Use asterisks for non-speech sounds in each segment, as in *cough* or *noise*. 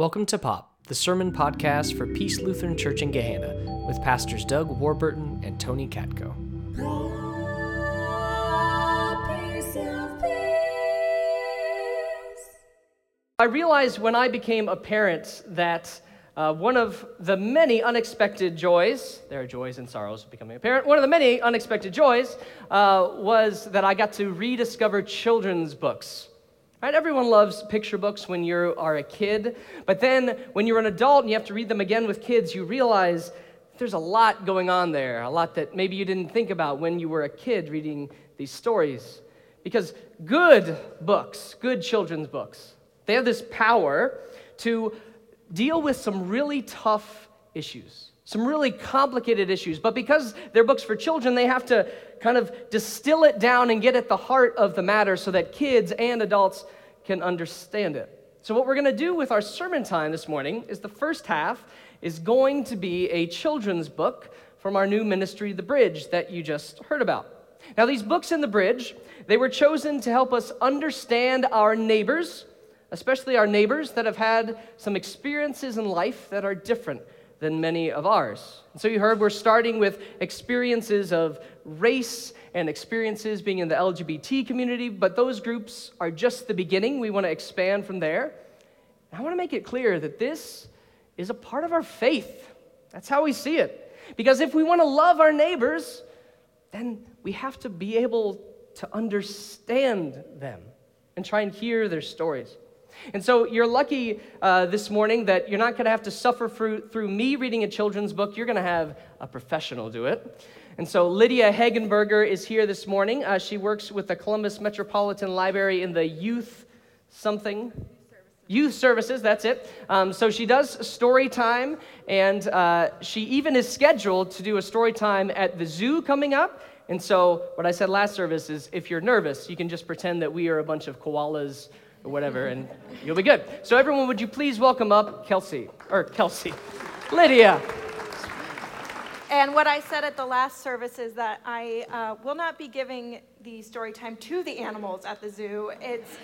Welcome to Pop, the sermon podcast for Peace Lutheran Church in Gahanna, with pastors Doug Warburton and Tony Katko. I realized when I became a parent that uh, one of the many unexpected joys, there are joys and sorrows of becoming a parent, one of the many unexpected joys uh, was that I got to rediscover children's books. Right? Everyone loves picture books when you are a kid, but then when you're an adult and you have to read them again with kids, you realize there's a lot going on there, a lot that maybe you didn't think about when you were a kid reading these stories. Because good books, good children's books, they have this power to deal with some really tough issues, some really complicated issues. But because they're books for children, they have to kind of distill it down and get at the heart of the matter so that kids and adults can understand it. So, what we're going to do with our sermon time this morning is the first half is going to be a children's book from our new ministry, The Bridge, that you just heard about. Now, these books in The Bridge, they were chosen to help us understand our neighbors, especially our neighbors that have had some experiences in life that are different than many of ours. And so you heard we're starting with experiences of race and experiences being in the LGBT community, but those groups are just the beginning. We want to expand from there. I want to make it clear that this is a part of our faith. That's how we see it. Because if we want to love our neighbors, then we have to be able to understand them and try and hear their stories. And so you're lucky uh, this morning that you're not going to have to suffer through, through me reading a children's book. You're going to have a professional do it. And so Lydia Hegenberger is here this morning. Uh, she works with the Columbus Metropolitan Library in the youth something. Youth services, that's it. Um, so she does story time, and uh, she even is scheduled to do a story time at the zoo coming up. And so, what I said last service is if you're nervous, you can just pretend that we are a bunch of koalas or whatever, and you'll be good. So, everyone, would you please welcome up Kelsey, or Kelsey, Lydia. And what I said at the last service is that I uh, will not be giving the story time to the animals at the zoo. It's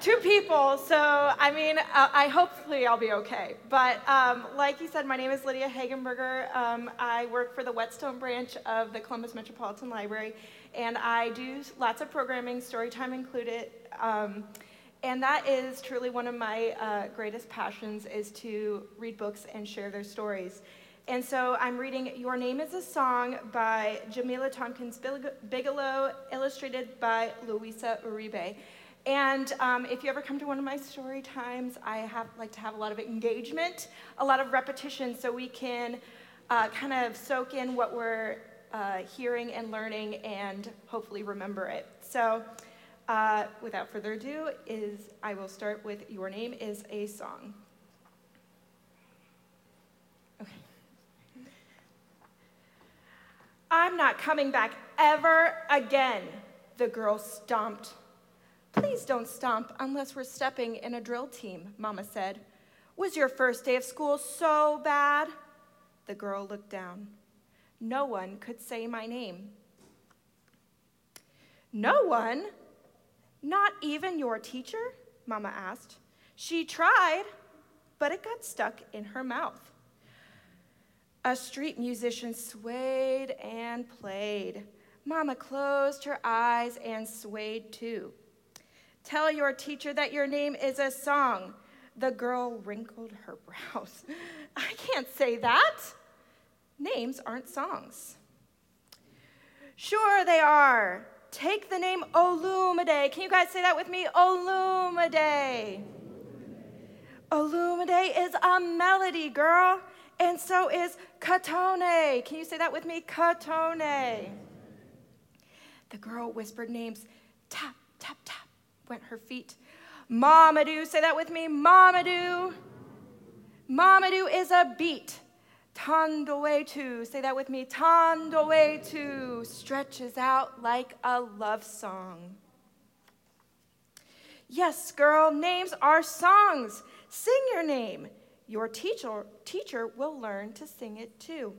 two people, so I mean, uh, I hopefully I'll be okay. But um, like you said, my name is Lydia Hegenberger. Um, I work for the Whetstone branch of the Columbus Metropolitan Library, and I do lots of programming, story time included. Um, and that is truly one of my uh, greatest passions is to read books and share their stories. And so I'm reading Your Name is a Song by Jamilah Thompkins Bigelow, illustrated by Luisa Uribe. And um, if you ever come to one of my story times, I have like to have a lot of engagement, a lot of repetition, so we can uh, kind of soak in what we're uh, hearing and learning, and hopefully remember it. So uh, without further ado, is I will start with Your Name is a Song. Okay. I'm not coming back ever again, the girl stomped. Please don't stomp unless we're stepping in a drill team, Mama said. Was your first day of school so bad? The girl looked down. No one could say my name. No one? Not even your teacher? Mama asked. She tried, but it got stuck in her mouth. A street musician swayed and played. Mama closed her eyes and swayed too. Tell your teacher that your name is a song. The girl wrinkled her brows. *laughs* I can't say that. Names aren't songs. Sure, they are. Take the name Olumide. Can you guys say that with me? Olumide. Olumide is a melody, girl. And so is Katone. Can you say that with me? Katone. The girl whispered names. Tap, tap, tap went her feet. Mamadou, say that with me. Mamadou. Mamadou is a beat. Tandoetu, say that with me. Tandoetu stretches out like a love song. Yes, girl, names are songs. Sing your name. Your teacher, teacher will learn to sing it too.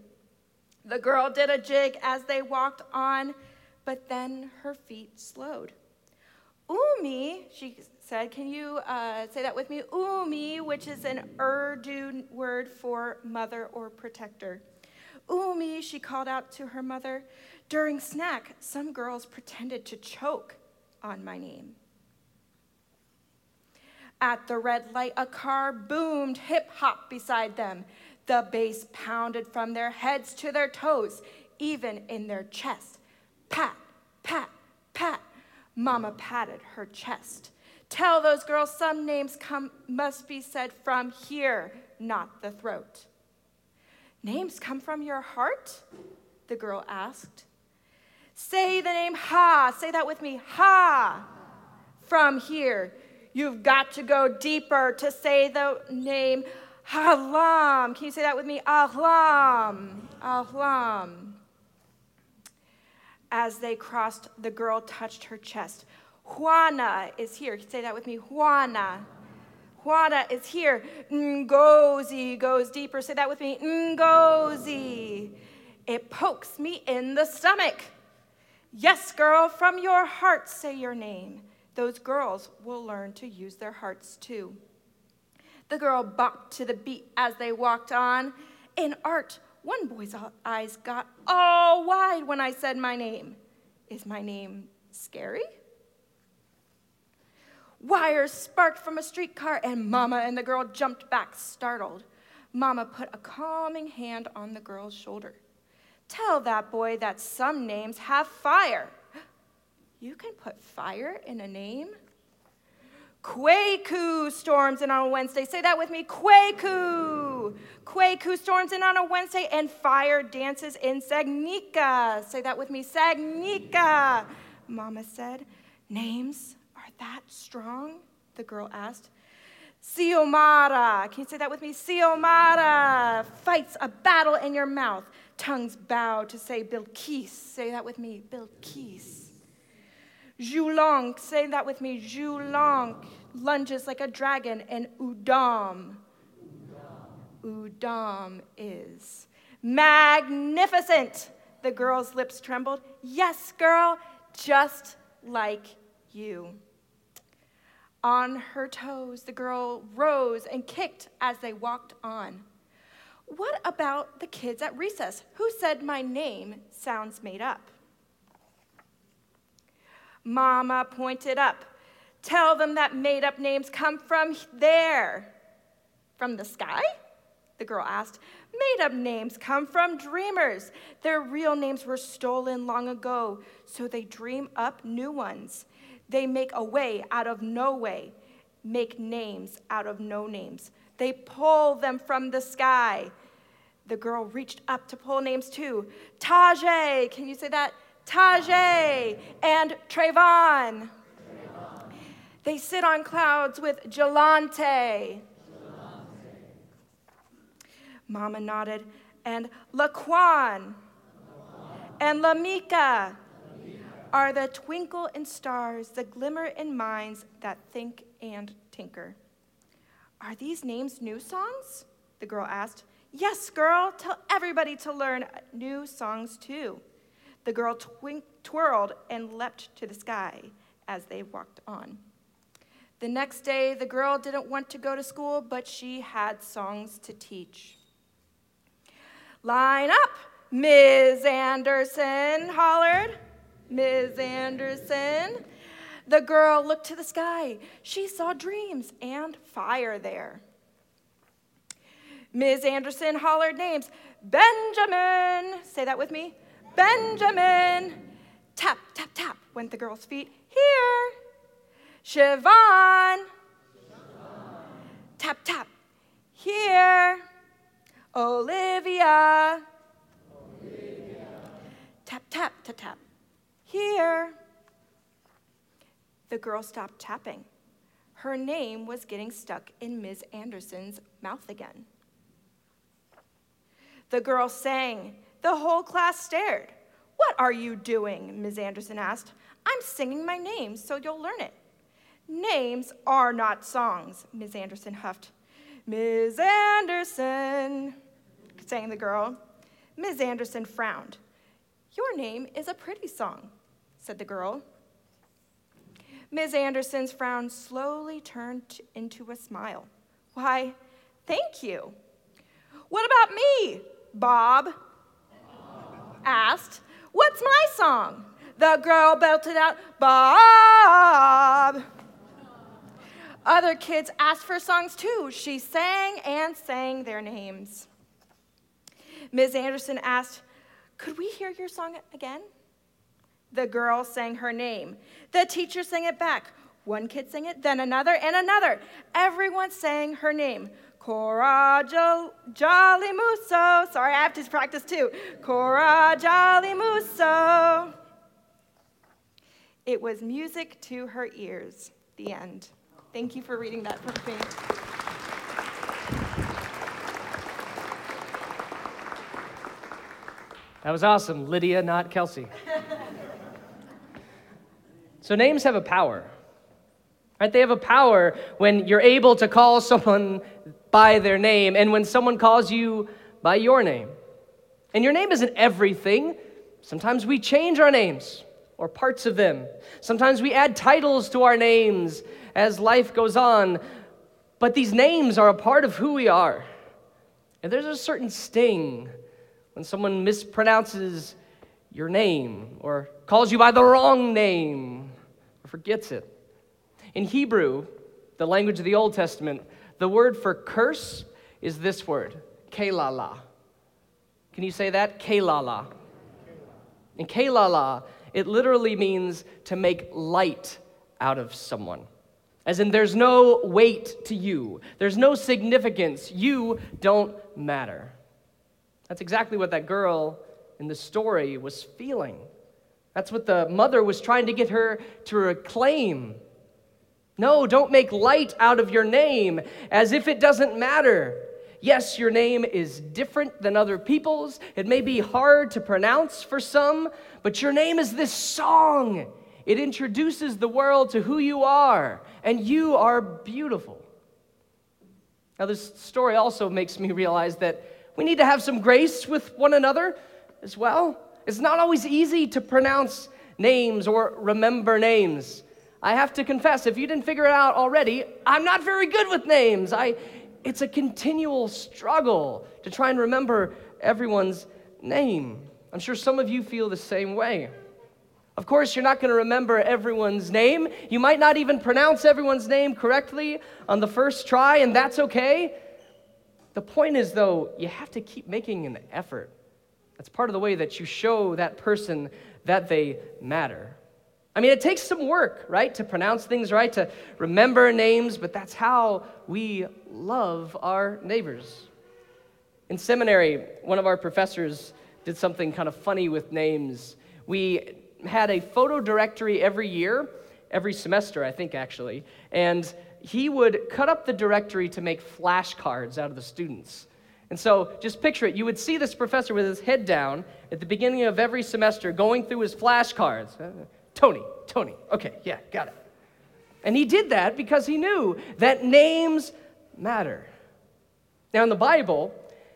The girl did a jig as they walked on, but then her feet slowed. Umi, she said, can you uh, say that with me? Umi, which is an Urdu word for mother or protector. Umi, she called out to her mother. During snack, some girls pretended to choke on my name. At the red light, a car boomed hip hop beside them. The bass pounded from their heads to their toes, even in their chest. Pat, pat, pat. Mama patted her chest. Tell those girls some names come, must be said from here, not the throat. Names come from your heart? The girl asked. Say the name Ha. Say that with me. Ha. From here. You've got to go deeper to say the name Ahlam. Can you say that with me? Ahlam. Ahlam. As they crossed, the girl touched her chest. Juana is here. Say that with me. Juana. Juana is here. Ngozi goes deeper. Say that with me. Ngozi. It pokes me in the stomach. Yes, girl, from your heart say your name. Those girls will learn to use their hearts too. The girl bopped to the beat as they walked on. In art, one boy's eyes got all wide when I said my name. Is my name scary? Wires sparked from a streetcar, and Mama and the girl jumped back, startled. Mama put a calming hand on the girl's shoulder. Tell that boy that some names have fire. You can put fire in a name? Kwaku storms in on Wednesday. Say that with me. Kwaku. who storms in on a Wednesday and fire dances in Sagnika. Say that with me. Sagnika. Mama said. Names are that strong? The girl asked. Siomara. Can you say that with me? Siomara fights a battle in your mouth. Tongues bow to say Bilkis. Say that with me. Bilkis. Julong, say that with me. Julong lunges like a dragon, and Udam. Udam is magnificent. The girl's lips trembled. Yes, girl, just like you. On her toes, the girl rose and kicked as they walked on. What about the kids at recess who said my name sounds made up? Mama pointed up. Tell them that made up names come from there. From the sky? The girl asked. Made up names come from dreamers. Their real names were stolen long ago, so they dream up new ones. They make a way out of no way, make names out of no names. They pull them from the sky. The girl reached up to pull names too. Tajay, can you say that? Tajay and Trayvon. They sit on clouds with Jelante. Mama nodded. And Laquan and Lamika are the twinkle in stars, the glimmer in minds that think and tinker. Are these names new songs? The girl asked. Yes, girl, tell everybody to learn new songs too. The girl twink- twirled and leapt to the sky as they walked on. The next day, the girl didn't want to go to school, but she had songs to teach. Line up, Ms. Anderson hollered. Ms. Anderson. The girl looked to the sky. She saw dreams and fire there. Ms. Anderson hollered names. Benjamin, say that with me. Benjamin. Tap, tap, tap went the girl's feet. Here. Siobhan. Tap, tap. Here. Olivia. Olivia. Tap, tap, tap, tap. Here. The girl stopped tapping. Her name was getting stuck in Ms. Anderson's mouth again. The girl sang, the whole class stared. What are you doing? Ms. Anderson asked. I'm singing my name so you'll learn it. Names are not songs, Ms. Anderson huffed. Ms. Anderson, sang the girl. Ms. Anderson frowned. Your name is a pretty song, said the girl. Ms. Anderson's frown slowly turned into a smile. Why, thank you. What about me? Bob asked. What's my song? The girl belted out, Bob. Other kids asked for songs too. She sang and sang their names. Ms. Anderson asked, Could we hear your song again? The girl sang her name. The teacher sang it back. One kid sang it, then another, and another. Everyone sang her name. Kora-Jalimuso. Sorry, I have to practice too. Kora-Jalimuso. It was music to her ears. The end. Thank you for reading that for me. That was awesome, Lydia, not Kelsey. so names have a power. Right? They have a power when you're able to call *laughs* someone by their name and when someone calls you by your name. And your name isn't everything. Sometimes we change our names or parts of them. Sometimes we add titles to our names as life goes on. But these names are a part of who we are. And there's a certain sting when someone mispronounces your name or calls you by the wrong name or forgets it. In Hebrew, the language of the Old Testament, the word for curse is this word, kelala. Can you say that? Kelala. In kelala, it literally means to make light out of someone. As in, there's no weight to you, there's no significance. You don't matter. That's exactly what that girl in the story was feeling. That's what the mother was trying to get her to reclaim. No, don't make light out of your name as if it doesn't matter. Yes, your name is different than other people's. It may be hard to pronounce for some, but your name is this song. It introduces the world to who you are, and you are beautiful. Now, this story also makes me realize that we need to have some grace with one another as well. It's not always easy to pronounce names or remember names. I have to confess, if you didn't figure it out already, I'm not very good with names. I, it's a continual struggle to try and remember everyone's name. I'm sure some of you feel the same way. Of course, you're not going to remember everyone's name. You might not even pronounce everyone's name correctly on the first try, and that's okay. The point is, though, you have to keep making an effort. That's part of the way that you show that person that they matter. I mean, it takes some work, right, to pronounce things right, to remember names, but that's how we love our neighbors. In seminary, one of our professors did something kind of funny with names. We had a photo directory every year, every semester, I think, actually, and he would cut up the directory to make flashcards out of the students. And so just picture it. You would see this professor with his head down at the beginning of every semester going through his flashcards. Uh, Tony, Tony. Okay, yeah, got it. And he did that because he knew that names matter. Now, in the Bible,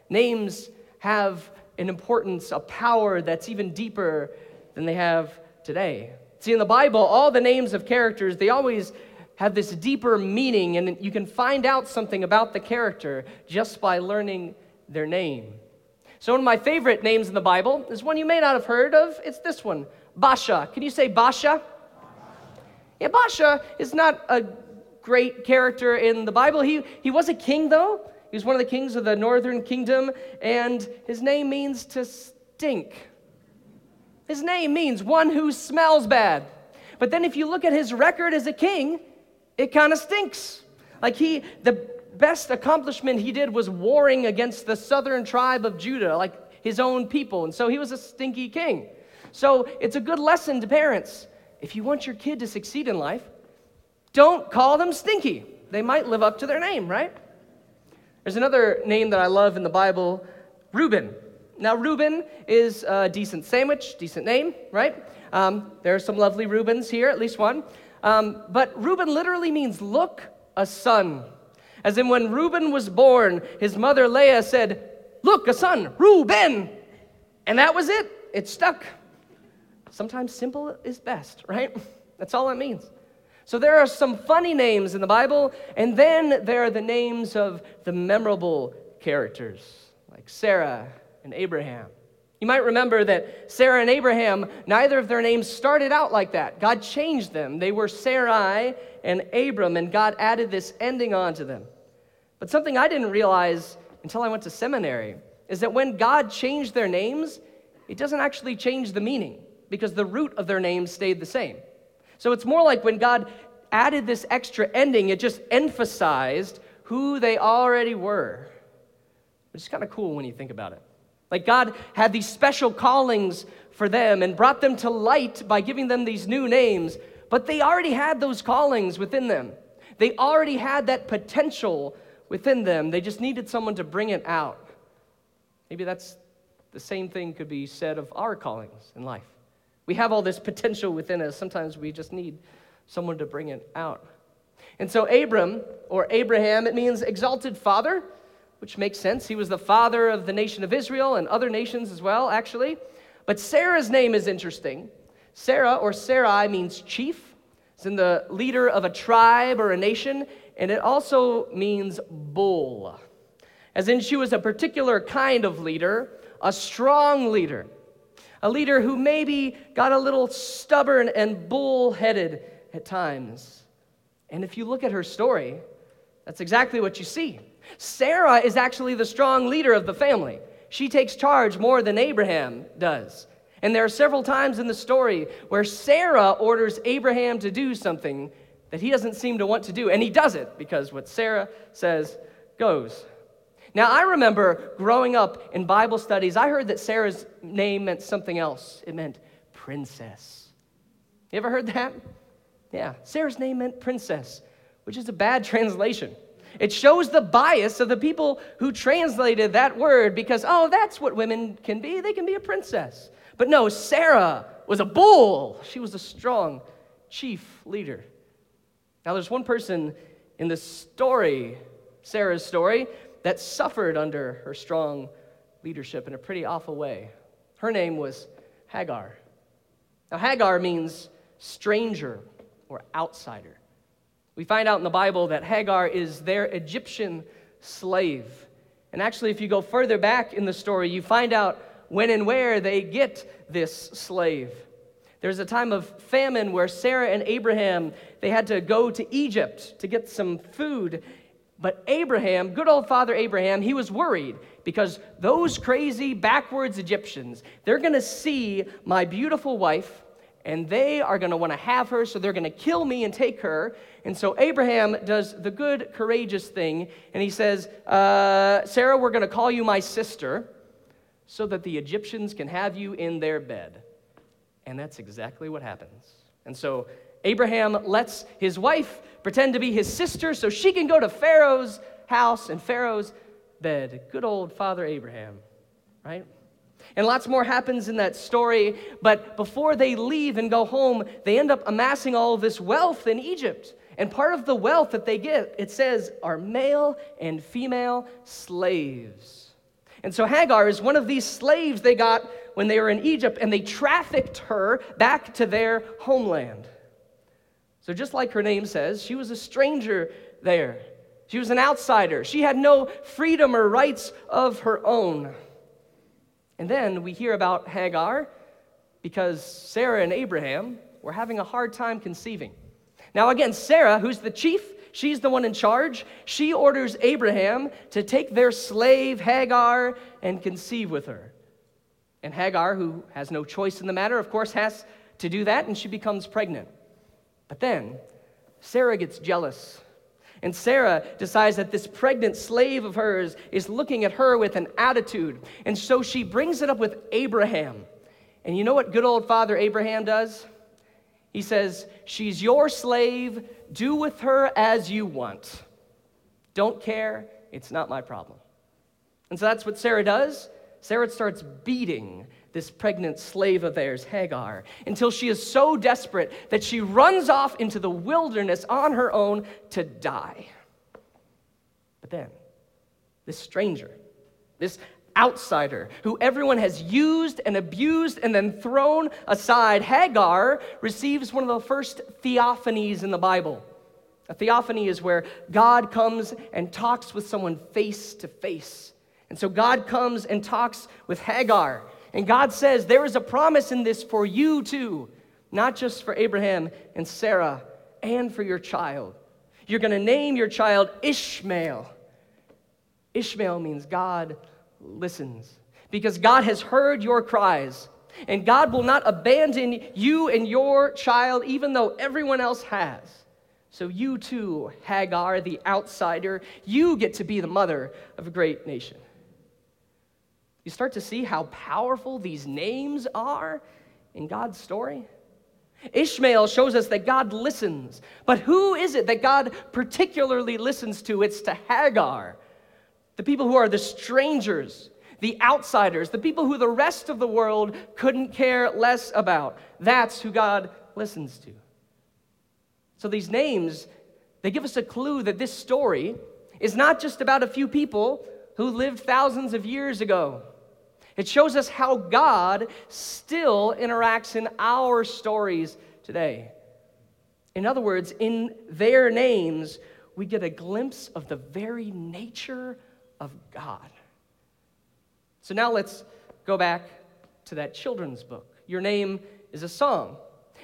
names have an importance, a power that's even deeper than they have today. See, in the Bible, all the names of characters, they always have this deeper meaning, and you can find out something about the character just by learning their name. So, one of my favorite names in the Bible is one you may not have heard of. It's this one, Baasha. Can you say Baasha? Yeah, Baasha is not a great character in the Bible. He, he was a king, though. He was one of the kings of the northern kingdom, and his name means to stink. His name means one who smells bad. But then if you look at his record as a king, it kind of stinks. Like he, the best accomplishment he did was warring against the southern tribe of Judah, like his own people. And so he was a stinky king. So it's a good lesson to parents. If you want your kid to succeed in life, don't call them stinky. They might live up to their name, right? There's another name that I love in the Bible, Reuben. Now, Reuben is a decent sandwich, decent name, right? Um, there are some lovely Reubens here, at least one. Um, but Reuben literally means look, a son. As in, when Reuben was born, his mother Leah said, Look, a son, Reuben. And that was it. It stuck. Sometimes simple is best, right? *laughs* That's all it means. So there are some funny names in the Bible, and then there are the names of the memorable characters, like Sarah and Abraham. You might remember that Sarah and Abraham, neither of their names started out like that. God changed them. They were Sarai and Abram, and God added this ending onto them. But something I didn't realize until I went to seminary is that when God changed their names, it doesn't actually change the meaning because the root of their names stayed the same. So it's more like when God added this extra ending, it just emphasized who they already were, which is kind of cool when you think about it. Like God had these special callings for them and brought them to light by giving them these new names, but they already had those callings within them. They already had that potential within them. They just needed someone to bring it out. Maybe that's the same thing could be said of our callings in life. We have all this potential within us. Sometimes we just need someone to bring it out. And so, Abram, or Abraham, it means exalted father, which makes sense. He was the father of the nation of Israel and other nations as well, actually. But Sarah's name is interesting. Sarah, or Sarai, means chief. It's in the leader of a tribe or a nation, and it also means bull. As in, she was a particular kind of leader, a strong leader a leader who maybe got a little stubborn and bull-headed at times. And if you look at her story, that's exactly what you see. Sarah is actually the strong leader of the family. She takes charge more than Abraham does. And there are several times in the story where Sarah orders Abraham to do something that he doesn't seem to want to do. And he does it because what Sarah says goes. Now, I remember growing up in Bible studies, I heard that Sarah's name meant something else. It meant princess. You ever heard that? Yeah, Sarah's name meant princess, which is a bad *laughs* translation. It shows the bias of the people who translated that word because, oh, that's what women can be. They can be a princess. But no, Sarah was a bull. She was a strong chief leader. Now, there's one person in the story, Sarah's story, that suffered under her strong leadership in a pretty awful way. Her name was Hagar. Now, Hagar means stranger or outsider. We find out in the Bible that Hagar is their Egyptian slave. And actually, if you go further back in the story, you find out when and where they get this slave. There's a time of famine where Sarah and Abraham they had to go to Egypt to get some food but Abraham, good old father Abraham, he was worried because those crazy backwards Egyptians, they're going to see my beautiful wife and they are going to want to have her, so they're going to kill me and take her. And so Abraham does the good, courageous thing, and he says, uh, Sarah, we're going to call you my sister so that the Egyptians can have you in their bed. And that's exactly what happens. And so Abraham lets his wife pretend to be his sister so she can go to Pharaoh's house and Pharaoh's bed. Good old Father Abraham, right? And lots more happens in that story, but before they leave and go home, they end up amassing all of this wealth in Egypt. And part of the wealth that they get, it says, are male and female slaves. And so Hagar is one of these slaves they got when they were in Egypt, and they trafficked her back to their homeland. So, just like her name says, she was a stranger there. She was an outsider. She had no freedom or rights of her own. And then we hear about Hagar because Sarah and Abraham were having a hard time conceiving. Now, again, Sarah, who's the chief, she's the one in charge. She orders Abraham to take their slave Hagar and conceive with her. And Hagar, who has no choice in the matter, of course, has to do that, and she becomes pregnant. But then Sarah gets jealous. And Sarah decides that this pregnant slave of hers is looking at her with an attitude. And so she brings it up with Abraham. And you know what good old father Abraham does? He says, She's your slave. Do with her as you want. Don't care. It's not my problem. And so that's what Sarah does. Sarah starts beating this pregnant slave of theirs, Hagar, until she is so desperate that she runs off into the wilderness on her own to die. But then, this stranger, this outsider who everyone has used and abused and then thrown aside. Hagar receives one of the first theophanies in the Bible. A theophany is where God comes and talks with someone face to face. And so God comes and talks with Hagar. And God says, There is a promise in this for you too, not just for Abraham and Sarah, and for your child. You're going to name your child Ishmael. Ishmael means God listens because God has heard your cries. And God will not abandon you and your child, even though everyone else has. So, you too, Hagar, the outsider, you get to be the mother of a great nation. You start to see how powerful these names are in God's story. Ishmael shows us that God listens. But who is it that God particularly listens to? It's to Hagar, the people who are the strangers, the outsiders, the people who the rest of the world couldn't care less about. That's who God listens to. So these names, they give us a clue that this story is not just about a few people who lived thousands of years ago. It shows us how God still interacts in our stories today. In other words, in their names, we get a glimpse of the very nature of God. So now let's go back to that children's book. Your name is a song.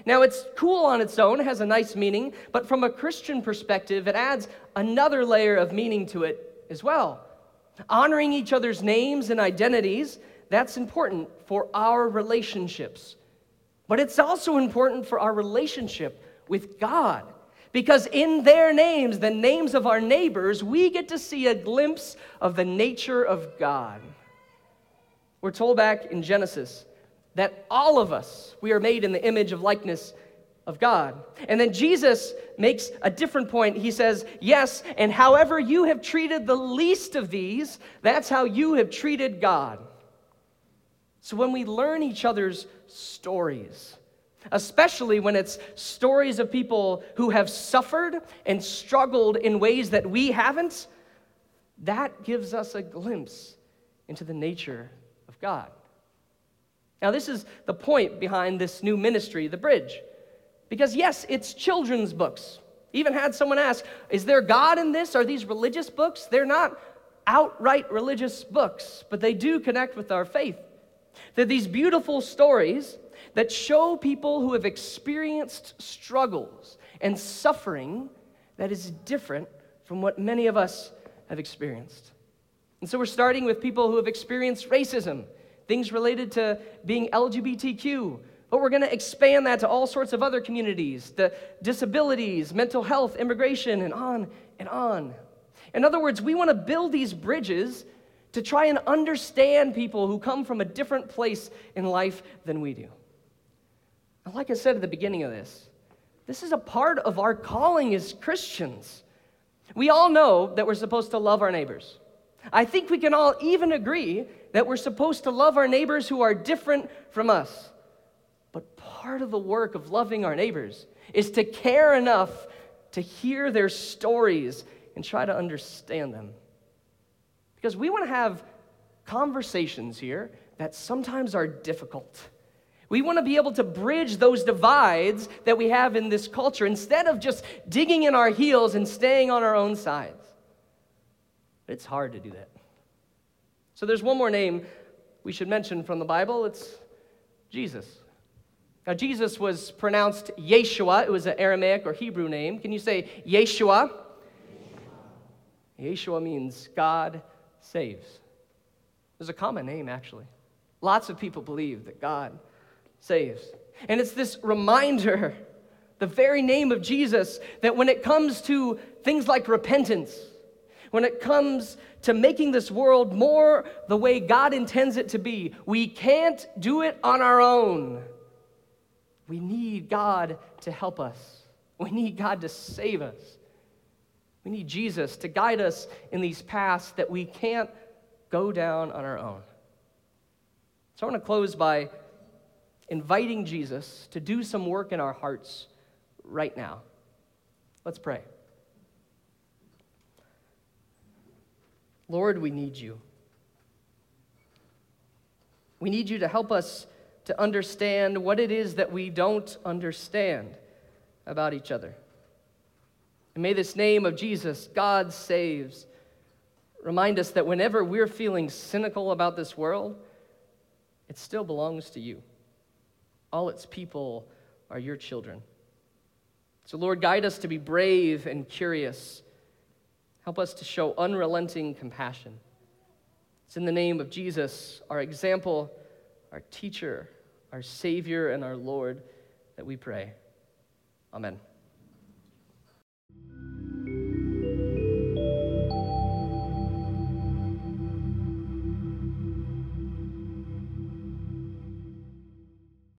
Now, it's cool on its own, has a nice meaning, but from a Christian perspective, it adds another layer of meaning to it as well. Honoring each other's names and identities, that's important for our relationships. But it's also important for our relationship with God. Because in their names, the names of our neighbors, we get to see a glimpse of the nature of God. We're told back in Genesis that all of us, we are made in the image of likeness of God. And then Jesus makes a different point. He says, Yes, and however you have treated the least of these, that's how you have treated God. So when we learn each other's stories, especially when it's stories of people who have suffered and struggled in ways that we haven't, that gives us a glimpse into the nature of God. Now, this is the point behind this new ministry, The Bridge. Because, yes, it's children's books. Even had someone ask, Is there God in this? Are these religious books? They're not outright religious books, but they do connect with our faith. They're these beautiful stories that show people who have experienced struggles and suffering that is different from what many of us have experienced. And so we're starting with people who have experienced racism things related to being LGBTQ. But we're going to expand that to all sorts of other communities the disabilities, mental health, immigration, and on and on. In other words, we want to build these bridges to try and understand people who come from a different place in life than we do. Like I said at the beginning of this, this is a part of our calling as Christians. We all know that we're supposed to love our neighbors. I think we can all even agree that we're supposed to love our neighbors who are different from us. But part of the work of loving our neighbors is to care enough to hear their stories and try to understand them. Because we want to have conversations here that sometimes are difficult. We want to be able to bridge those divides that we have in this culture instead of just digging in our heels and staying on our own sides. It's hard to do that. So there's one more name we should mention from the Bible. It's Jesus. Now, Jesus was pronounced Yeshua. It was an Aramaic or Hebrew name. Can you say Yeshua? Yeshua means God saves. There's a common name, actually. Lots of people believe that God saves. And it's this reminder, the very name of Jesus, that when it comes to things like repentance, when it comes to making this world more the way God intends it to be. We can't do it on our own. We need God to help us, we need God to save us. We need Jesus to guide us in these paths that we can't go down on our own. So I want to close by inviting Jesus to do some work in our hearts right now. Let's pray. Lord, we need you. We need you to help us to understand what it is that we don't understand about each other. And may this name of Jesus, God saves, remind us that whenever we're feeling cynical about this world, it still belongs to you. All its people are your children. So, Lord, guide us to be brave and curious. Help us to show unrelenting compassion. It's in the name of Jesus, our example, our teacher, our Savior, and our Lord, that we pray. Amen.